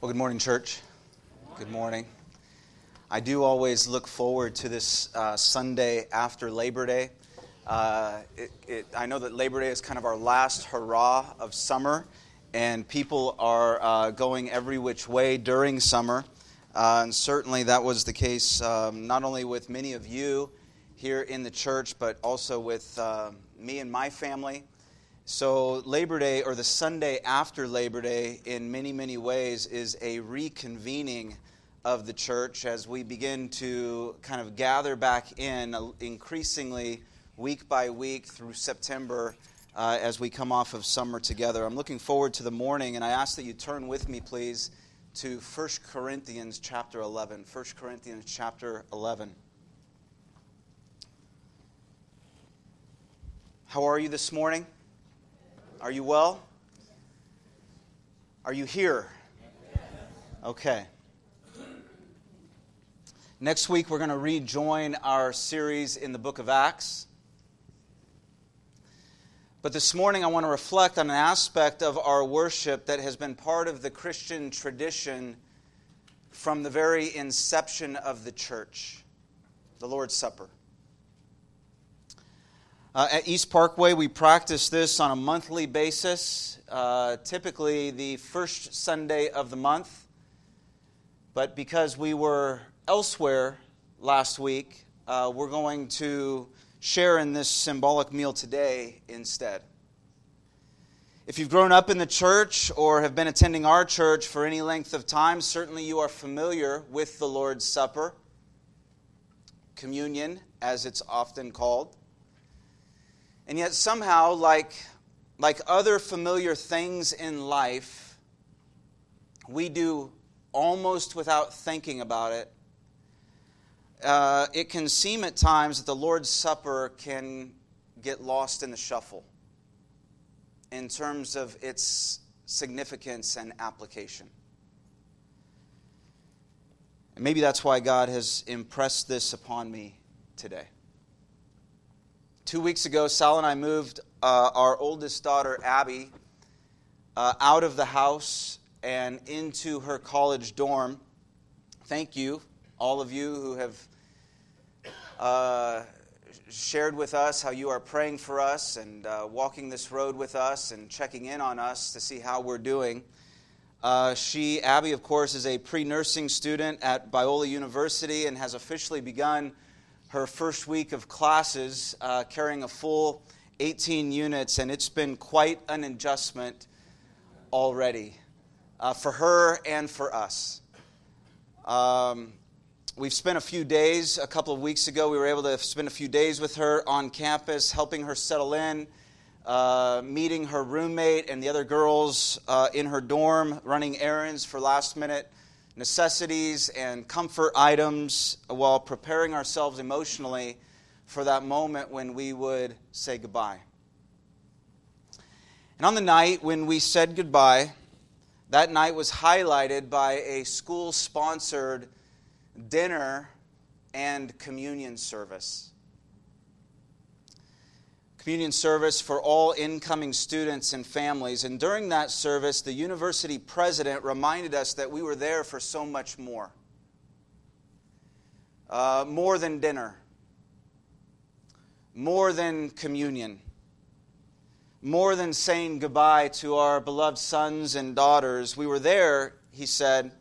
Well, good morning, church. Good morning. I do always look forward to this uh, Sunday after Labor Day. Uh, it, it, I know that Labor Day is kind of our last hurrah of summer, and people are uh, going every which way during summer. Uh, and certainly that was the case um, not only with many of you here in the church, but also with uh, me and my family. So, Labor Day, or the Sunday after Labor Day, in many, many ways, is a reconvening of the church as we begin to kind of gather back in increasingly week by week through September uh, as we come off of summer together. I'm looking forward to the morning, and I ask that you turn with me, please, to 1 Corinthians chapter 11. 1 Corinthians chapter 11. How are you this morning? Are you well? Are you here? Okay. Next week, we're going to rejoin our series in the book of Acts. But this morning, I want to reflect on an aspect of our worship that has been part of the Christian tradition from the very inception of the church the Lord's Supper. Uh, at East Parkway, we practice this on a monthly basis, uh, typically the first Sunday of the month. But because we were elsewhere last week, uh, we're going to share in this symbolic meal today instead. If you've grown up in the church or have been attending our church for any length of time, certainly you are familiar with the Lord's Supper, communion, as it's often called. And yet, somehow, like, like other familiar things in life, we do almost without thinking about it. Uh, it can seem at times that the Lord's Supper can get lost in the shuffle in terms of its significance and application. And maybe that's why God has impressed this upon me today. Two weeks ago, Sal and I moved uh, our oldest daughter, Abby, uh, out of the house and into her college dorm. Thank you, all of you who have uh, shared with us how you are praying for us and uh, walking this road with us and checking in on us to see how we're doing. Uh, she, Abby, of course, is a pre nursing student at Biola University and has officially begun her first week of classes, uh, carrying a full 18 units, and it's been quite an adjustment already uh, for her and for us. Um, we've spent a few days, a couple of weeks ago, we were able to spend a few days with her on campus, helping her settle in, uh, meeting her roommate and the other girls uh, in her dorm, running errands for last minute necessities and comfort items while preparing ourselves emotionally for that moment when we would say goodbye. And on the night when we said goodbye, that night was highlighted by a school sponsored dinner and communion service communion service for all incoming students and families. And during that service, the university president reminded us that we were there for so much more. Uh, more than dinner, more than communion, more than saying goodbye to our beloved sons and daughters. We were there, he said,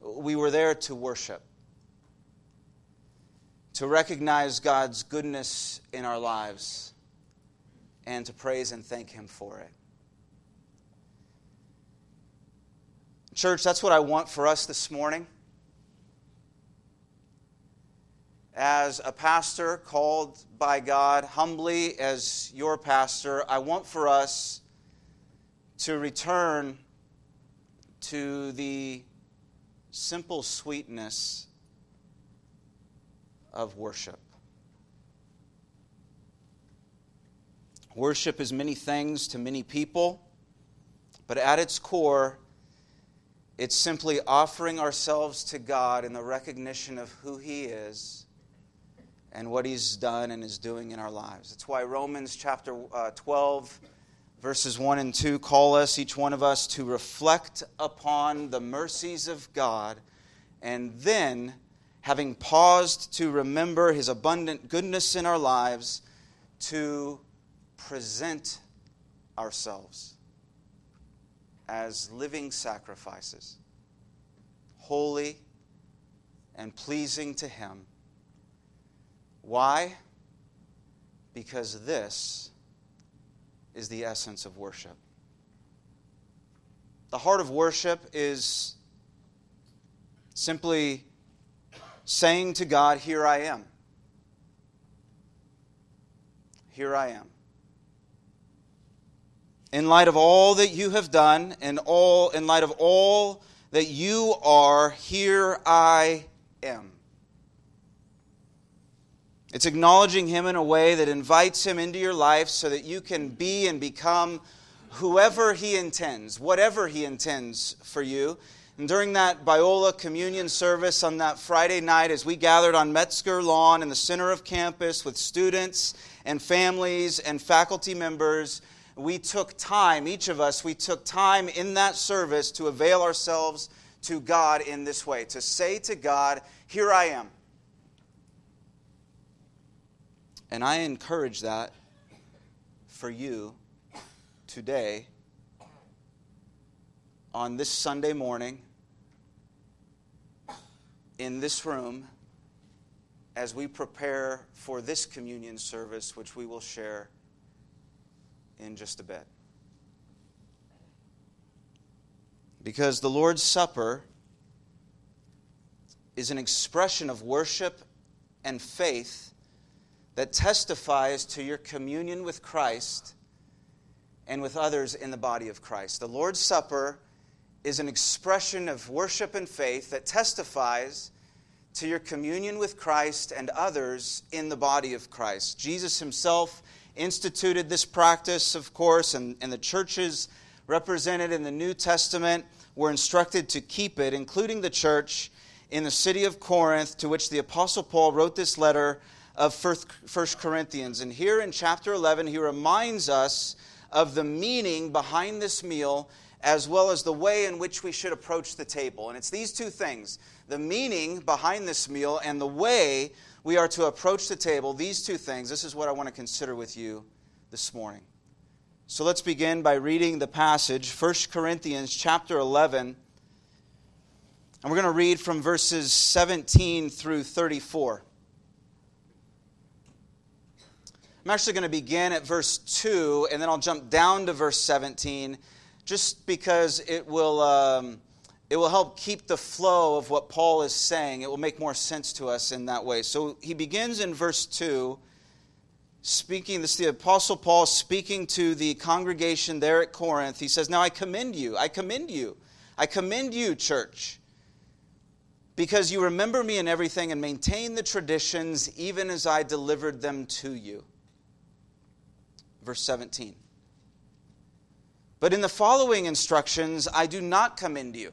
we were there to worship, to recognize God's goodness in our lives and to praise and thank Him for it. Church, that's what I want for us this morning. As a pastor called by God, humbly as your pastor, I want for us to return to the simple sweetness of worship. Worship is many things to many people, but at its core, it's simply offering ourselves to God in the recognition of who He is and what He's done and is doing in our lives. That's why Romans chapter uh, 12, verses 1 and 2 call us, each one of us, to reflect upon the mercies of God and then, having paused to remember his abundant goodness in our lives, to present ourselves as living sacrifices, holy and pleasing to him. Why? Because this is the essence of worship. The heart of worship is simply saying to God, Here I am. Here I am. In light of all that you have done and all in light of all that you are, here I am. It's acknowledging Him in a way that invites Him into your life so that you can be and become whoever He intends, whatever He intends for you. And during that Biola communion service on that Friday night, as we gathered on Metzger Lawn in the center of campus with students and families and faculty members, we took time, each of us, we took time in that service to avail ourselves to God in this way, to say to God, Here I am. And I encourage that for you today on this Sunday morning in this room as we prepare for this communion service, which we will share in just a bit. Because the Lord's Supper is an expression of worship and faith that testifies to your communion with Christ and with others in the body of Christ. The Lord's Supper is an expression of worship and faith that testifies to your communion with Christ and others in the body of Christ. Jesus himself instituted this practice, of course, and, and the churches represented in the New Testament were instructed to keep it, including the church in the city of Corinth, to which the Apostle Paul wrote this letter of First Corinthians. And here in chapter 11, he reminds us of the meaning behind this meal as well as the way in which we should approach the table. And it's these two things the meaning behind this meal and the way we are to approach the table. These two things, this is what I want to consider with you this morning. So let's begin by reading the passage, 1 Corinthians chapter 11. And we're going to read from verses 17 through 34. I'm actually going to begin at verse 2, and then I'll jump down to verse 17, just because it will, um, it will help keep the flow of what Paul is saying. It will make more sense to us in that way. So he begins in verse 2, speaking, this is the Apostle Paul speaking to the congregation there at Corinth. He says, Now I commend you, I commend you, I commend you, church because you remember me in everything and maintain the traditions even as I delivered them to you verse 17. But in the following instructions, I do not commend you.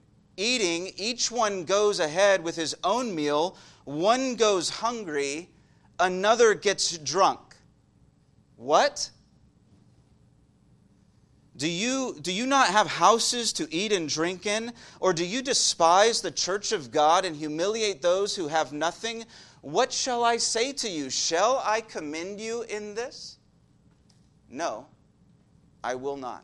eating, each one goes ahead with his own meal, one goes hungry, another gets drunk. What? Do you, do you not have houses to eat and drink in? Or do you despise the church of God and humiliate those who have nothing? What shall I say to you? Shall I commend you in this? No, I will not.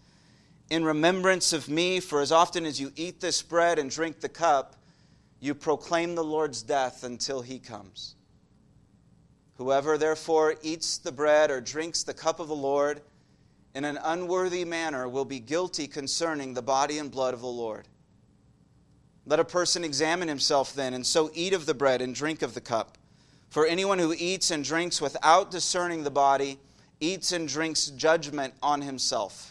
in remembrance of me, for as often as you eat this bread and drink the cup, you proclaim the Lord's death until he comes. Whoever therefore eats the bread or drinks the cup of the Lord in an unworthy manner will be guilty concerning the body and blood of the Lord. Let a person examine himself then, and so eat of the bread and drink of the cup. For anyone who eats and drinks without discerning the body eats and drinks judgment on himself.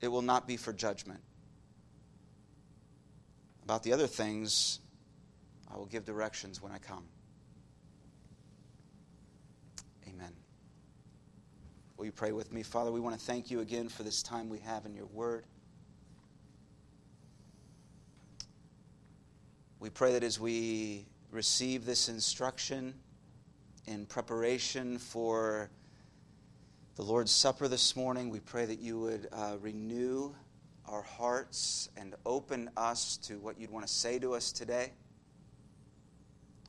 it will not be for judgment. About the other things, I will give directions when I come. Amen. Will you pray with me? Father, we want to thank you again for this time we have in your word. We pray that as we receive this instruction in preparation for the Lord's Supper this morning, we pray that you would uh, renew our hearts and open us to what you'd want to say to us today.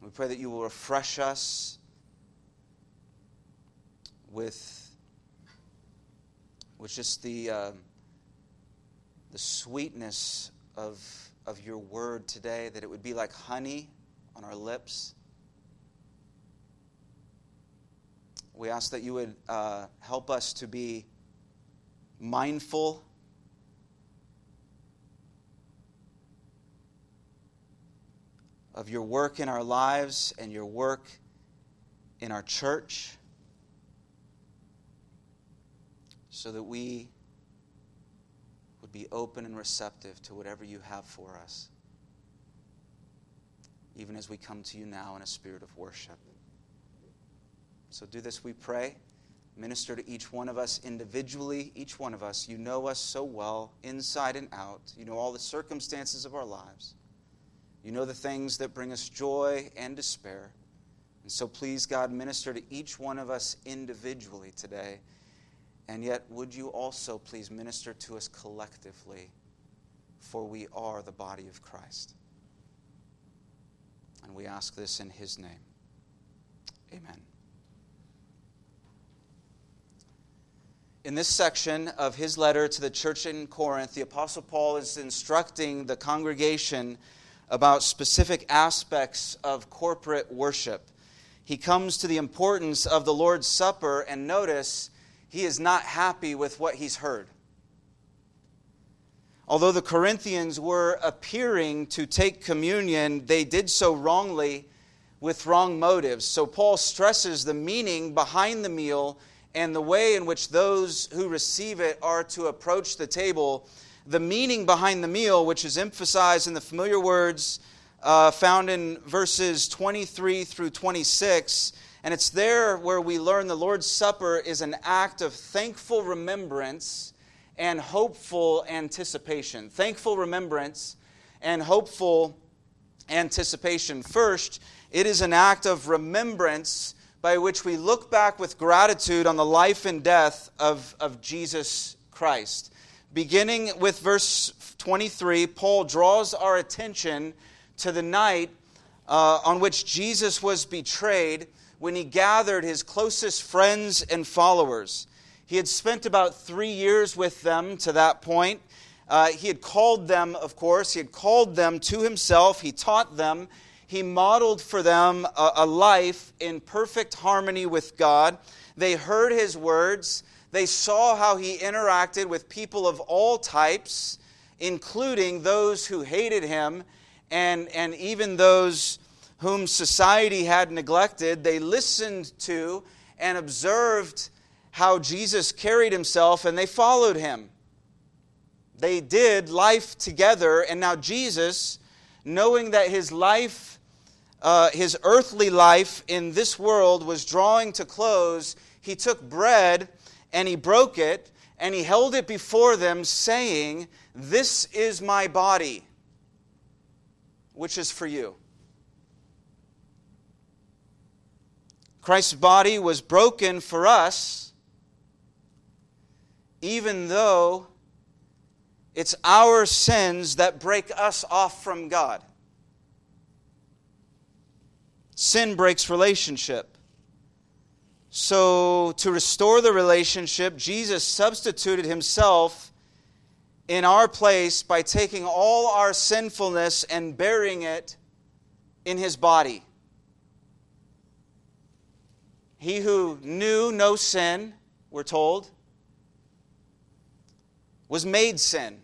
We pray that you will refresh us with, with just the, uh, the sweetness of, of your word today, that it would be like honey on our lips. We ask that you would uh, help us to be mindful of your work in our lives and your work in our church so that we would be open and receptive to whatever you have for us, even as we come to you now in a spirit of worship. So do this, we pray. Minister to each one of us individually, each one of us. You know us so well, inside and out. You know all the circumstances of our lives. You know the things that bring us joy and despair. And so please, God, minister to each one of us individually today. And yet, would you also please minister to us collectively, for we are the body of Christ. And we ask this in his name. Amen. In this section of his letter to the church in Corinth, the Apostle Paul is instructing the congregation about specific aspects of corporate worship. He comes to the importance of the Lord's Supper, and notice he is not happy with what he's heard. Although the Corinthians were appearing to take communion, they did so wrongly with wrong motives. So Paul stresses the meaning behind the meal and the way in which those who receive it are to approach the table, the meaning behind the meal, which is emphasized in the familiar words uh, found in verses 23 through 26. And it's there where we learn the Lord's Supper is an act of thankful remembrance and hopeful anticipation. Thankful remembrance and hopeful anticipation. First, it is an act of remembrance by which we look back with gratitude on the life and death of, of Jesus Christ. Beginning with verse 23, Paul draws our attention to the night uh, on which Jesus was betrayed when he gathered his closest friends and followers. He had spent about three years with them to that point. Uh, he had called them, of course, he had called them to himself, he taught them, he modeled for them a, a life in perfect harmony with God. They heard his words. They saw how he interacted with people of all types, including those who hated him and, and even those whom society had neglected. They listened to and observed how Jesus carried himself and they followed him. They did life together, and now Jesus, knowing that his life uh, his earthly life in this world was drawing to close, he took bread and he broke it and he held it before them, saying, This is my body, which is for you. Christ's body was broken for us, even though it's our sins that break us off from God. Sin breaks relationship. So, to restore the relationship, Jesus substituted himself in our place by taking all our sinfulness and burying it in his body. He who knew no sin, we're told, was made sin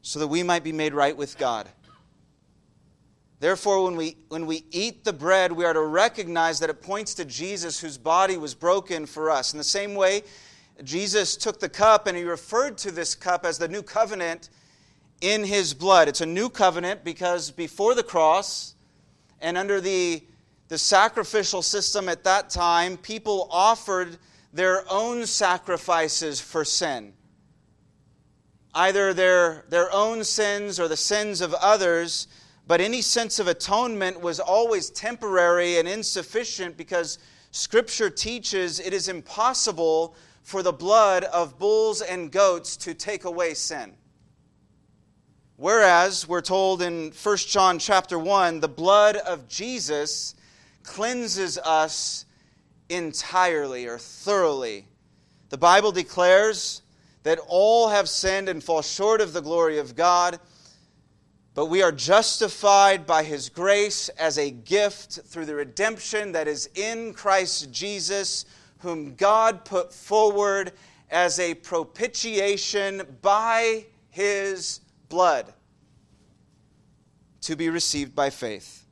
so that we might be made right with God. Therefore, when we, when we eat the bread, we are to recognize that it points to Jesus whose body was broken for us. In the same way, Jesus took the cup and he referred to this cup as the new covenant in his blood. It's a new covenant because before the cross, and under the, the sacrificial system at that time, people offered their own sacrifices for sin. Either their, their own sins or the sins of others, but any sense of atonement was always temporary and insufficient because Scripture teaches it is impossible for the blood of bulls and goats to take away sin. Whereas we're told in 1 John chapter 1, the blood of Jesus cleanses us entirely or thoroughly. The Bible declares that all have sinned and fall short of the glory of God, but we are justified by his grace as a gift through the redemption that is in Christ Jesus, whom God put forward as a propitiation by his blood to be received by faith.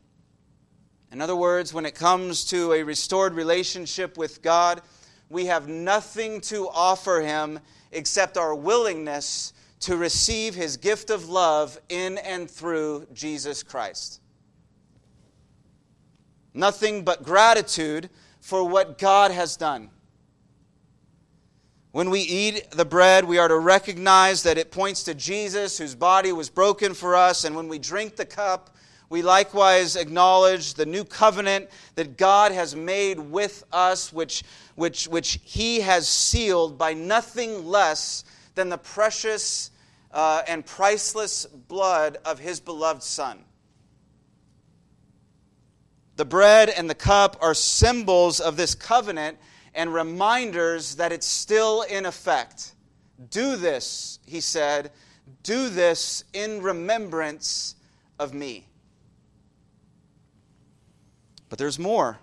In other words, when it comes to a restored relationship with God, we have nothing to offer Him except our willingness to receive His gift of love in and through Jesus Christ. Nothing but gratitude for what God has done. When we eat the bread, we are to recognize that it points to Jesus, whose body was broken for us. And when we drink the cup, we likewise acknowledge the new covenant that God has made with us, which, which, which He has sealed by nothing less than the precious uh, and priceless blood of His beloved Son. The bread and the cup are symbols of this covenant and reminders that it's still in effect. Do this, he said, do this in remembrance of me. But there's more.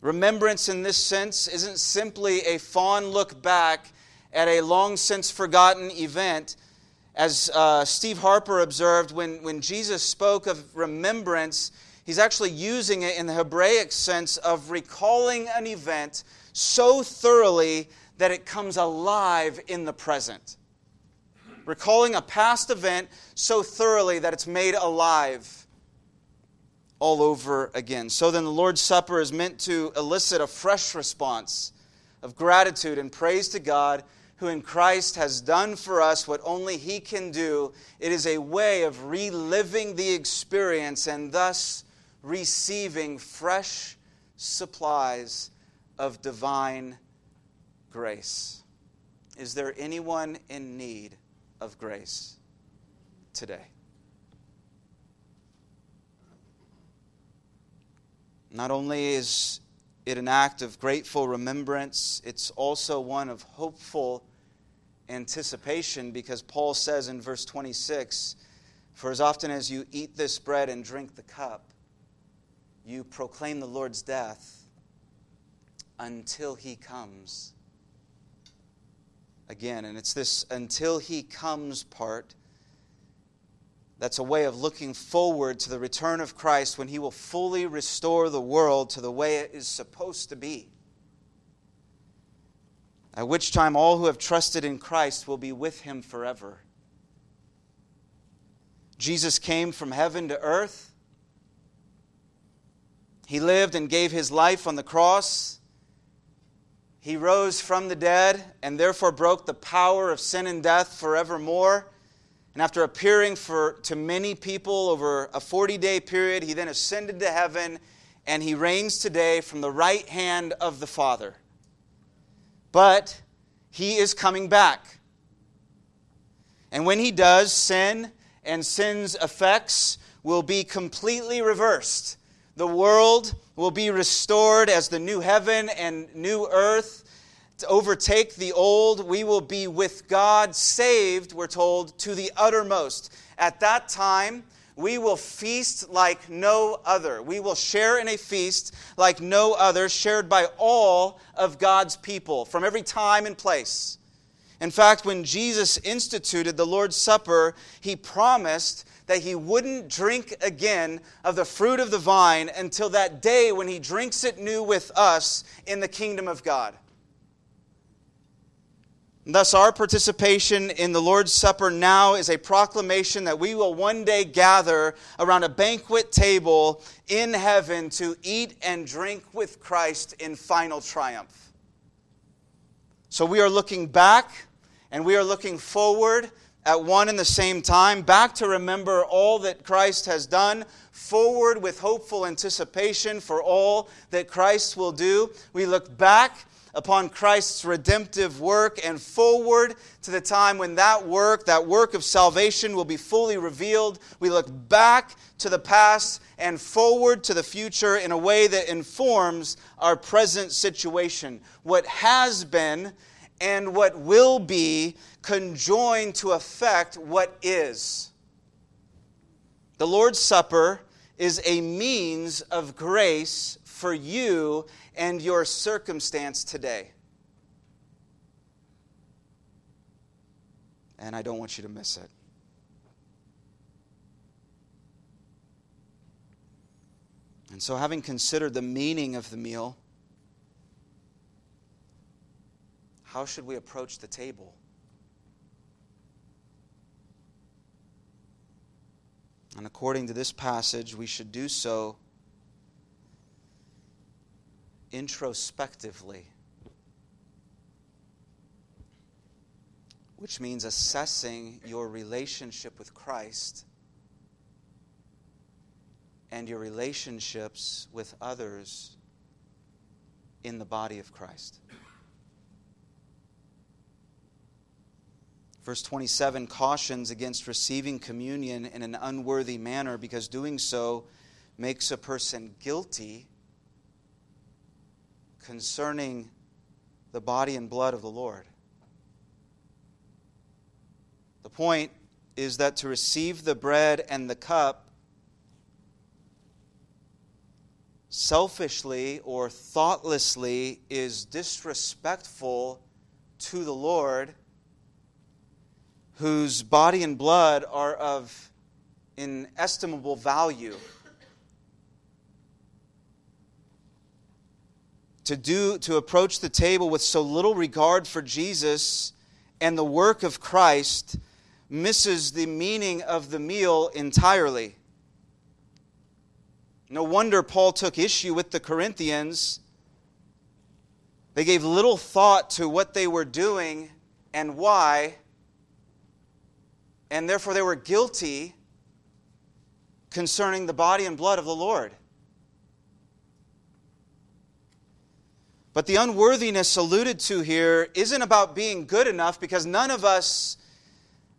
Remembrance in this sense isn't simply a fond look back at a long since forgotten event. As uh, Steve Harper observed, when, when Jesus spoke of remembrance, He's actually using it in the Hebraic sense of recalling an event so thoroughly that it comes alive in the present. Recalling a past event so thoroughly that it's made alive all over again. So then, the Lord's Supper is meant to elicit a fresh response of gratitude and praise to God who in Christ has done for us what only He can do. It is a way of reliving the experience and thus receiving fresh supplies of divine grace. Is there anyone in need of grace today? Not only is it an act of grateful remembrance, it's also one of hopeful anticipation because Paul says in verse 26 For as often as you eat this bread and drink the cup, you proclaim the Lord's death until he comes again. And it's this until he comes part that's a way of looking forward to the return of Christ when he will fully restore the world to the way it is supposed to be. At which time all who have trusted in Christ will be with him forever. Jesus came from heaven to earth he lived and gave his life on the cross. He rose from the dead and therefore broke the power of sin and death forevermore. And after appearing for, to many people over a 40 day period, he then ascended to heaven and he reigns today from the right hand of the Father. But he is coming back. And when he does, sin and sin's effects will be completely reversed. The world will be restored as the new heaven and new earth to overtake the old. We will be with God, saved, we're told, to the uttermost. At that time, we will feast like no other. We will share in a feast like no other, shared by all of God's people from every time and place. In fact, when Jesus instituted the Lord's Supper, he promised that he wouldn't drink again of the fruit of the vine until that day when he drinks it new with us in the kingdom of God. Thus, our participation in the Lord's Supper now is a proclamation that we will one day gather around a banquet table in heaven to eat and drink with Christ in final triumph. So, we are looking back and we are looking forward at one and the same time, back to remember all that Christ has done, forward with hopeful anticipation for all that Christ will do. We look back upon Christ's redemptive work and forward to the time when that work, that work of salvation, will be fully revealed. We look back to the past and forward to the future in a way that informs our present situation. What has been and what will be conjoined to affect what is. The Lord's Supper is a means of grace for you and your circumstance today. And I don't want you to miss it. And so, having considered the meaning of the meal, how should we approach the table? And according to this passage, we should do so introspectively, which means assessing your relationship with Christ and your relationships with others in the body of Christ. Verse 27 cautions against receiving communion in an unworthy manner because doing so makes a person guilty concerning the body and blood of the Lord. The point is that to receive the bread and the cup selfishly or thoughtlessly is disrespectful to the Lord, whose body and blood are of inestimable value. To do to approach the table with so little regard for Jesus and the work of Christ misses the meaning of the meal entirely. No wonder Paul took issue with the Corinthians. They gave little thought to what they were doing and why, and therefore they were guilty concerning the body and blood of the Lord. But the unworthiness alluded to here isn't about being good enough because none of us.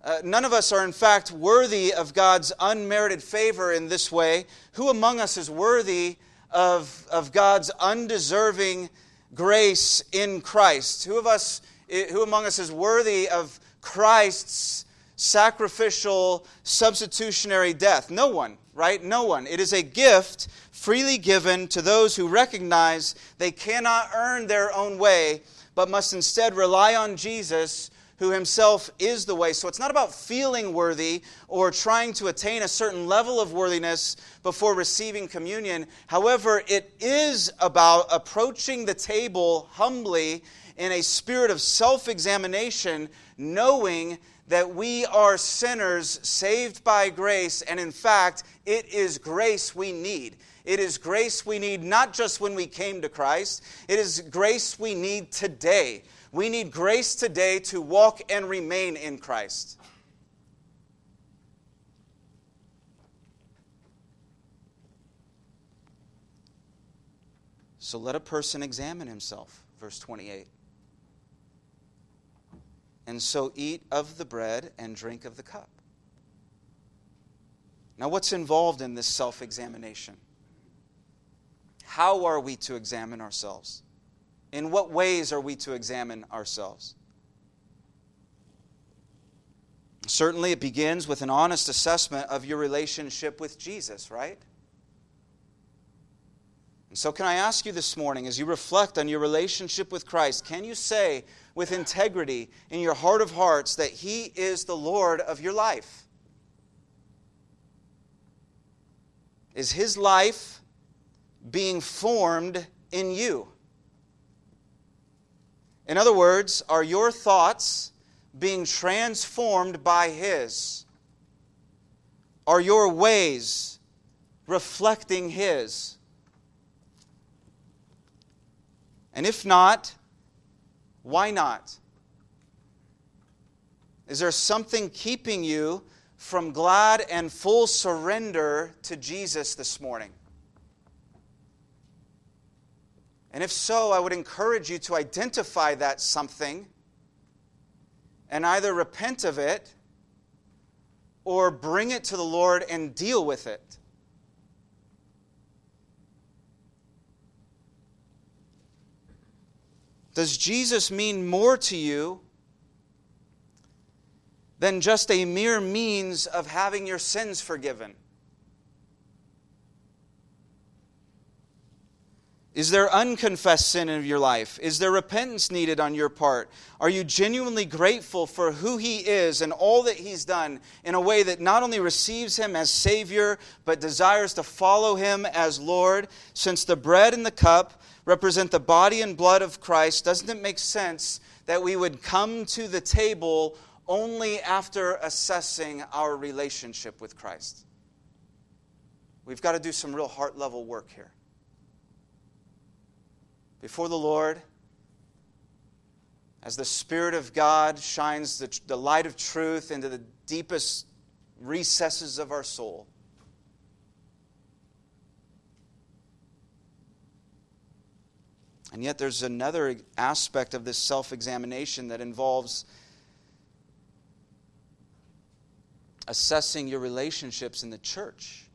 Uh, none of us are, in fact, worthy of God's unmerited favor in this way. Who among us is worthy of, of God's undeserving grace in Christ? Who of us, who among us is worthy of Christ's sacrificial, substitutionary death? No one, right? No one. It is a gift freely given to those who recognize they cannot earn their own way, but must instead rely on Jesus, who himself is the way. So it's not about feeling worthy or trying to attain a certain level of worthiness before receiving communion. However, it is about approaching the table humbly in a spirit of self examination, knowing that we are sinners saved by grace, and in fact, it is grace we need. It is grace we need not just when we came to Christ, it is grace we need today. We need grace today to walk and remain in Christ. So let a person examine himself, verse 28. And so eat of the bread and drink of the cup. Now, what's involved in this self examination? How are we to examine ourselves? In what ways are we to examine ourselves? Certainly, it begins with an honest assessment of your relationship with Jesus, right? And so, can I ask you this morning, as you reflect on your relationship with Christ, can you say with integrity in your heart of hearts that He is the Lord of your life? Is His life being formed in you? In other words, are your thoughts being transformed by His? Are your ways reflecting His? And if not, why not? Is there something keeping you from glad and full surrender to Jesus this morning? And if so, I would encourage you to identify that something and either repent of it or bring it to the Lord and deal with it. Does Jesus mean more to you than just a mere means of having your sins forgiven? Is there unconfessed sin in your life? Is there repentance needed on your part? Are you genuinely grateful for who He is and all that He's done in a way that not only receives Him as Savior, but desires to follow Him as Lord? Since the bread and the cup represent the body and blood of Christ, doesn't it make sense that we would come to the table only after assessing our relationship with Christ? We've got to do some real heart level work here before the Lord as the Spirit of God shines the, the light of truth into the deepest recesses of our soul. And yet, there's another aspect of this self examination that involves assessing your relationships in the church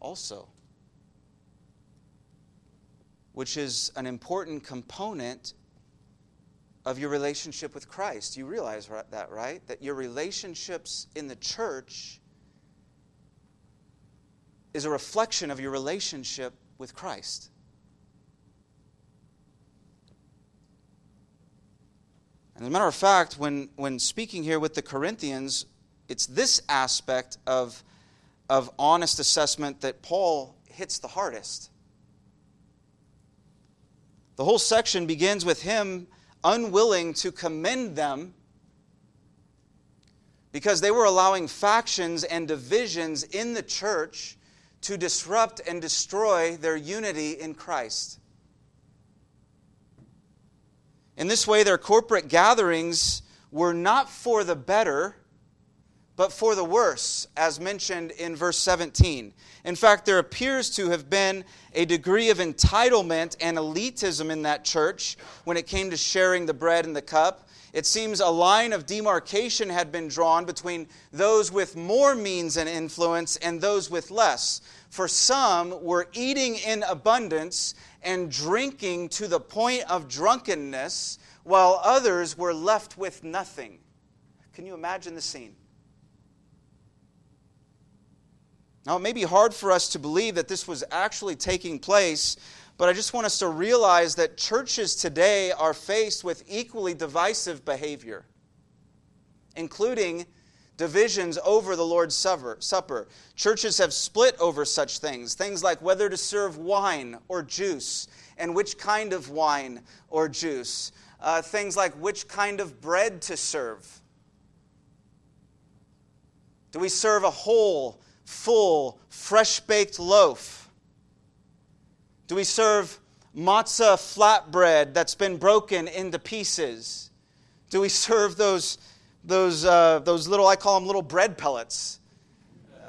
also which is an important component of your relationship with Christ. You realize that, right? That your relationships in the church is a reflection of your relationship with Christ. And as a matter of fact, when, when speaking here with the Corinthians, it's this aspect of, of honest assessment that Paul hits the hardest. The whole section begins with him unwilling to commend them because they were allowing factions and divisions in the church to disrupt and destroy their unity in Christ. In this way, their corporate gatherings were not for the better, but for the worse, as mentioned in verse 17. In fact, there appears to have been a degree of entitlement and elitism in that church when it came to sharing the bread and the cup. It seems a line of demarcation had been drawn between those with more means and influence and those with less. For some were eating in abundance and drinking to the point of drunkenness, while others were left with nothing. Can you imagine the scene? Now, it may be hard for us to believe that this was actually taking place, but I just want us to realize that churches today are faced with equally divisive behavior, including divisions over the Lord's Supper. Churches have split over such things, things like whether to serve wine or juice, and which kind of wine or juice, uh, things like which kind of bread to serve. Do we serve a whole, full, fresh baked loaf? Do we serve matzah flatbread that's been broken into pieces? Do we serve those, those, uh, those little, I call them little bread pellets,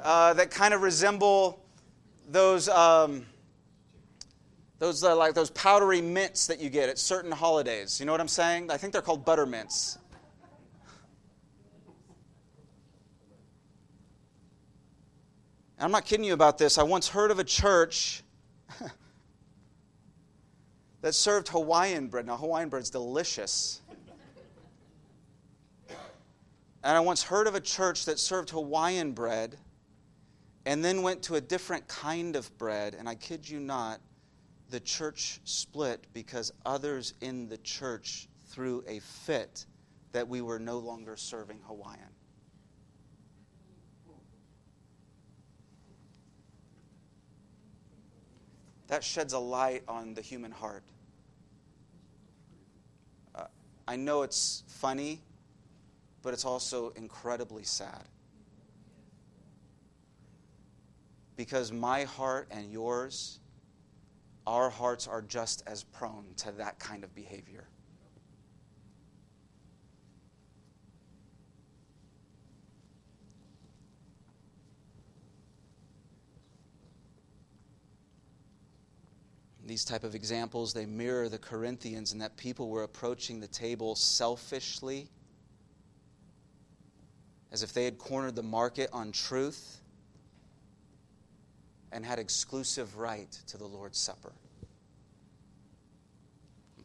uh, that kind of resemble those, um, those uh, like those powdery mints that you get at certain holidays? You know what I'm saying? I think they're called butter mints. I'm not kidding you about this. I once heard of a church that served Hawaiian bread. Now, Hawaiian bread's delicious. And I once heard of a church that served Hawaiian bread and then went to a different kind of bread. And I kid you not, the church split because others in the church threw a fit that we were no longer serving Hawaiian. That sheds a light on the human heart. Uh, I know it's funny, but it's also incredibly sad. Because my heart and yours, our hearts are just as prone to that kind of behavior. These type of examples they mirror the corinthians in that people were approaching the table selfishly as if they had cornered the market on truth and had exclusive right to the lord's supper.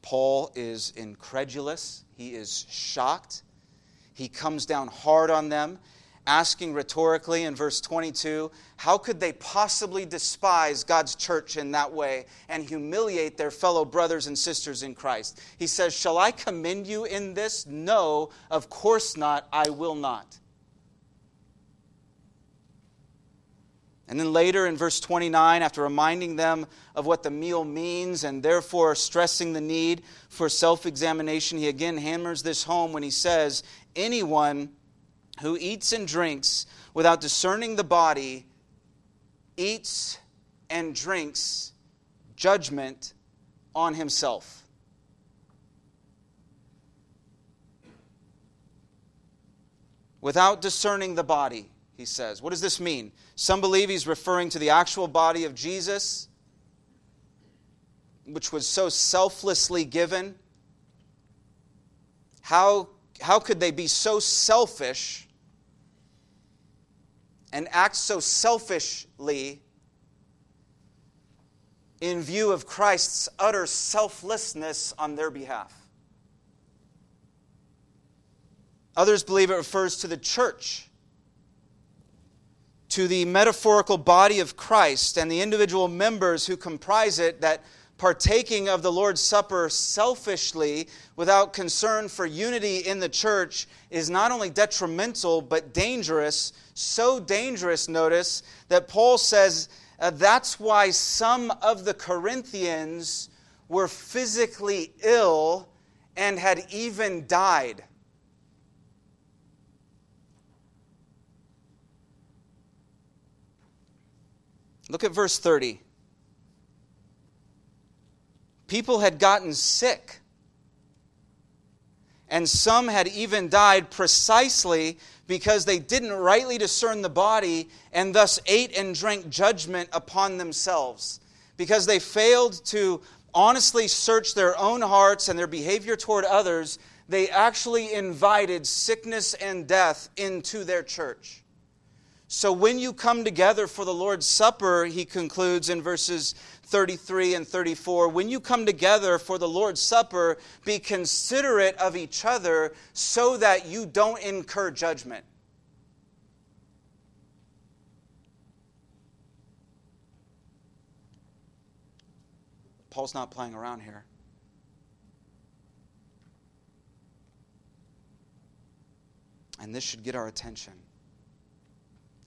Paul is incredulous. He is shocked. He comes down hard on them asking rhetorically in verse 22 how could they possibly despise God's church in that way and humiliate their fellow brothers and sisters in Christ? He says, Shall I commend you in this? No, of course not. I will not. And then later in verse 29, after reminding them of what the meal means and therefore stressing the need for self examination, he again hammers this home when he says, Anyone who eats and drinks without discerning the body eats and drinks judgment on himself. Without discerning the body, he says. What does this mean? Some believe he's referring to the actual body of Jesus, which was so selflessly given. How, how could they be so selfish and act so selfishly in view of Christ's utter selflessness on their behalf. Others believe it refers to the church, to the metaphorical body of Christ and the individual members who comprise it that partaking of the Lord's Supper selfishly without concern for unity in the church is not only detrimental but dangerous. So dangerous, notice, that Paul says uh, that's why some of the Corinthians were physically ill and had even died. Look at verse 30 people had gotten sick. And some had even died precisely because they didn't rightly discern the body and thus ate and drank judgment upon themselves. Because they failed to honestly search their own hearts and their behavior toward others, they actually invited sickness and death into their church. So when you come together for the Lord's Supper, he concludes in verses 33 and 34 when you come together for the Lord's Supper, be considerate of each other so that you don't incur judgment. Paul's not playing around here. And this should get our attention,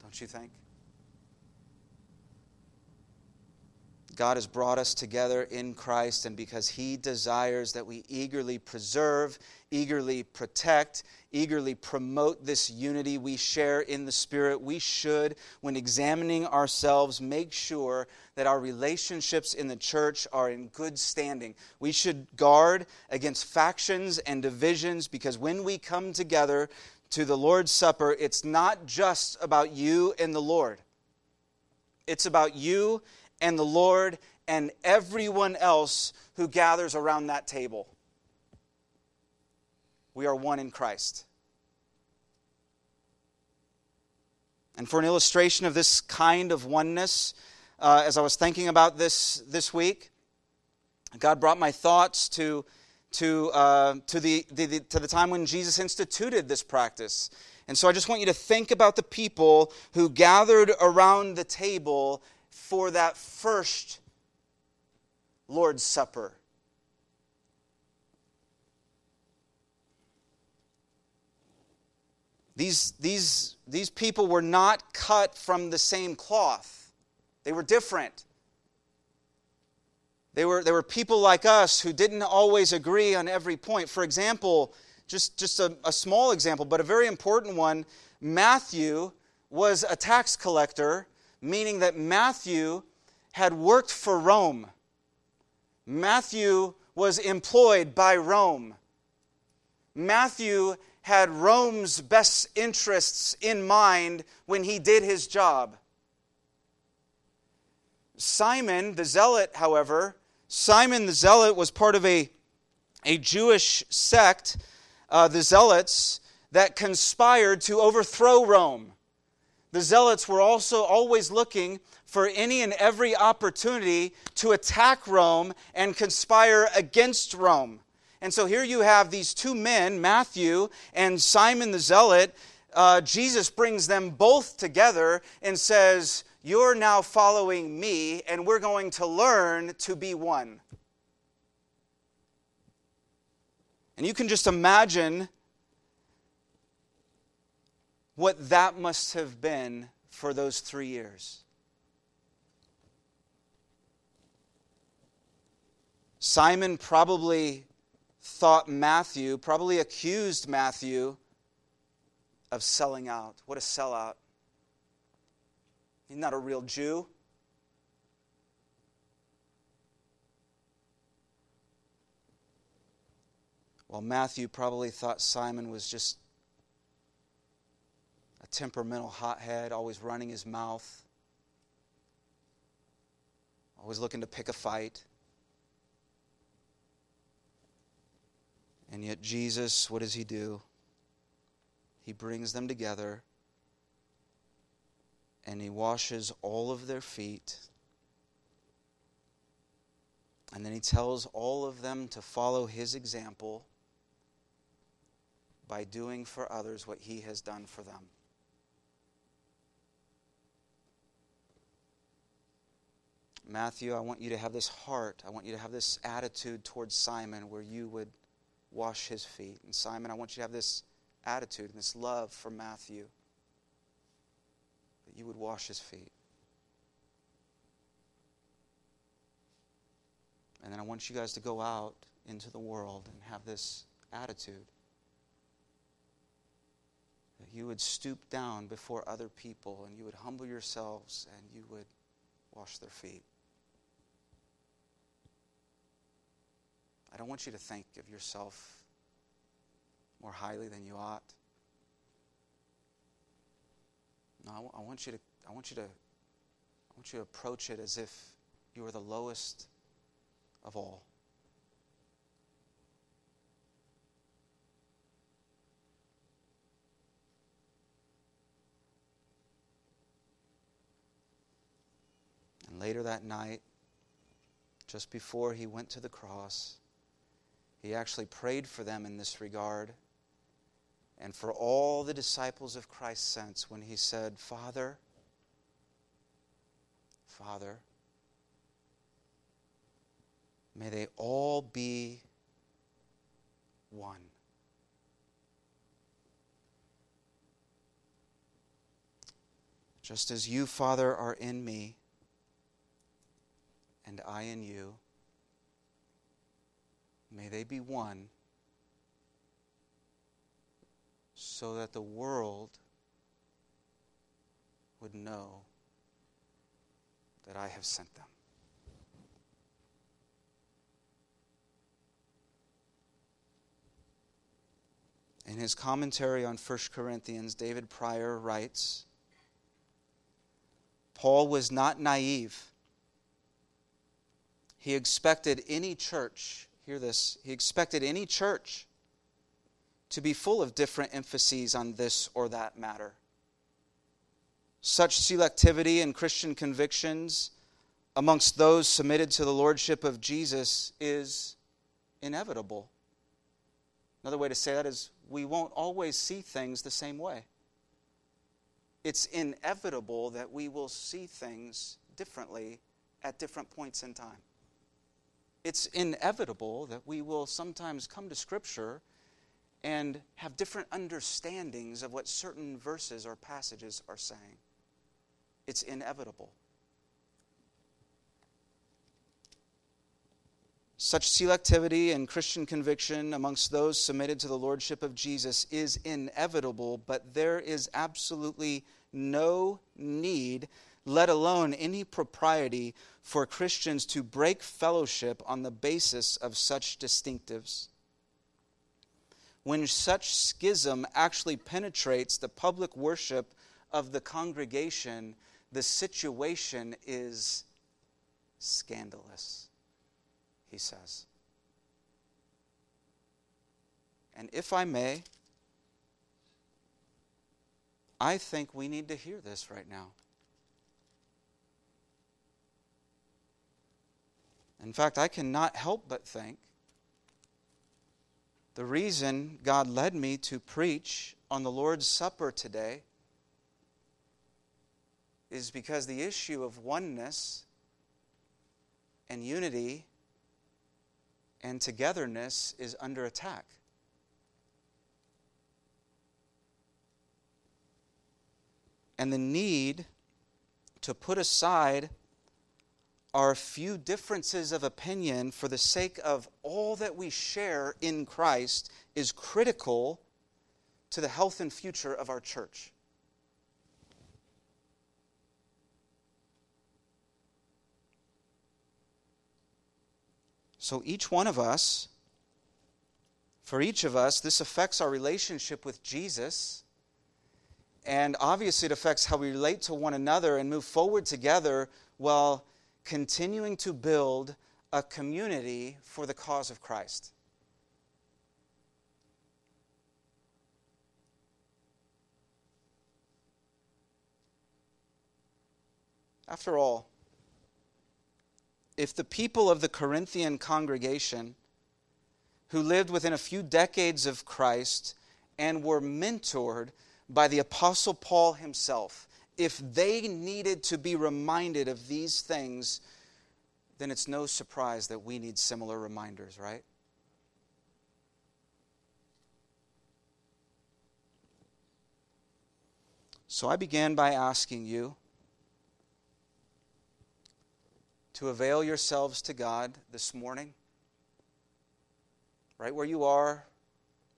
don't you think? God has brought us together in Christ, and because He desires that we eagerly preserve, eagerly protect, eagerly promote this unity we share in the Spirit, we should, when examining ourselves, make sure that our relationships in the church are in good standing. We should guard against factions and divisions because when we come together to the Lord's Supper, it's not just about you and the Lord, it's about you and the Lord and everyone else who gathers around that table. We are one in Christ. And for an illustration of this kind of oneness, uh, as I was thinking about this this week, God brought my thoughts to, to, uh, to, the, the, the, to the time when Jesus instituted this practice. And so I just want you to think about the people who gathered around the table for that first Lord's Supper. These, these, these people were not cut from the same cloth, they were different. They were, they were people like us who didn't always agree on every point. For example, just, just a, a small example, but a very important one Matthew was a tax collector meaning that Matthew had worked for Rome. Matthew was employed by Rome. Matthew had Rome's best interests in mind when he did his job. Simon the Zealot, however, Simon the Zealot was part of a, a Jewish sect, uh, the Zealots, that conspired to overthrow Rome. The Zealots were also always looking for any and every opportunity to attack Rome and conspire against Rome. And so here you have these two men, Matthew and Simon the Zealot. Uh, Jesus brings them both together and says, You're now following me, and we're going to learn to be one. And you can just imagine what that must have been for those three years. Simon probably thought Matthew, probably accused Matthew of selling out. What a sellout. He's not a real Jew. Well, Matthew probably thought Simon was just temperamental hothead, always running his mouth, always looking to pick a fight. And yet, Jesus, what does he do? He brings them together and he washes all of their feet. And then he tells all of them to follow his example by doing for others what he has done for them. Matthew, I want you to have this heart. I want you to have this attitude towards Simon where you would wash his feet. And Simon, I want you to have this attitude and this love for Matthew that you would wash his feet. And then I want you guys to go out into the world and have this attitude that you would stoop down before other people and you would humble yourselves and you would wash their feet. I don't want you to think of yourself more highly than you ought. No, I want you to I want you to I want you to approach it as if you were the lowest of all. And later that night, just before he went to the cross, he actually prayed for them in this regard and for all the disciples of Christ since when he said, Father, Father, may they all be one. Just as you, Father, are in me, and I in you. May they be one so that the world would know that I have sent them. In his commentary on 1 Corinthians, David Prior writes Paul was not naive. He expected any church, hear this, he expected any church to be full of different emphases on this or that matter. Such selectivity in Christian convictions amongst those submitted to the lordship of Jesus is inevitable. Another way to say that is we won't always see things the same way. It's inevitable that we will see things differently at different points in time. It's inevitable that we will sometimes come to Scripture and have different understandings of what certain verses or passages are saying. It's inevitable. Such selectivity and Christian conviction amongst those submitted to the Lordship of Jesus is inevitable, but there is absolutely no need, let alone any propriety, for Christians to break fellowship on the basis of such distinctives. When such schism actually penetrates the public worship of the congregation, the situation is scandalous he says. And if I may, I think we need to hear this right now. In fact, I cannot help but think the reason God led me to preach on the Lord's Supper today is because the issue of oneness and unity and togetherness is under attack. And the need to put aside our few differences of opinion for the sake of all that we share in Christ is critical to the health and future of our church. So each one of us, for each of us, this affects our relationship with Jesus. And obviously, it affects how we relate to one another and move forward together while continuing to build a community for the cause of Christ. After all, if the people of the Corinthian congregation who lived within a few decades of Christ and were mentored by the Apostle Paul himself, if they needed to be reminded of these things, then it's no surprise that we need similar reminders, right? So I began by asking you to avail yourselves to God this morning, right where you are,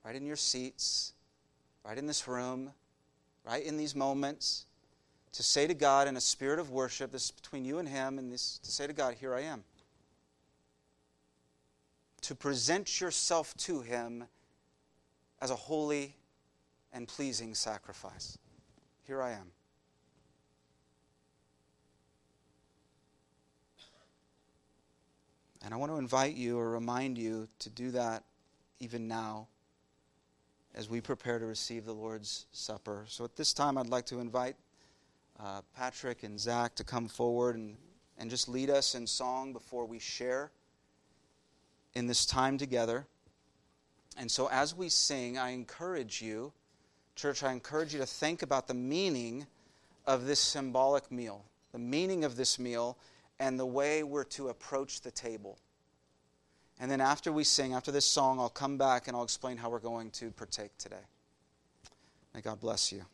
right in your seats, right in this room, right in these moments, to say to God in a spirit of worship, this is between you and Him, and this to say to God, Here I am. To present yourself to Him as a holy and pleasing sacrifice. Here I am. And I want to invite you or remind you to do that even now as we prepare to receive the Lord's Supper. So at this time, I'd like to invite uh, Patrick and Zach to come forward and, and just lead us in song before we share in this time together. And so as we sing, I encourage you, church, I encourage you to think about the meaning of this symbolic meal, the meaning of this meal and the way we're to approach the table. And then after we sing, after this song, I'll come back and I'll explain how we're going to partake today. May God bless you.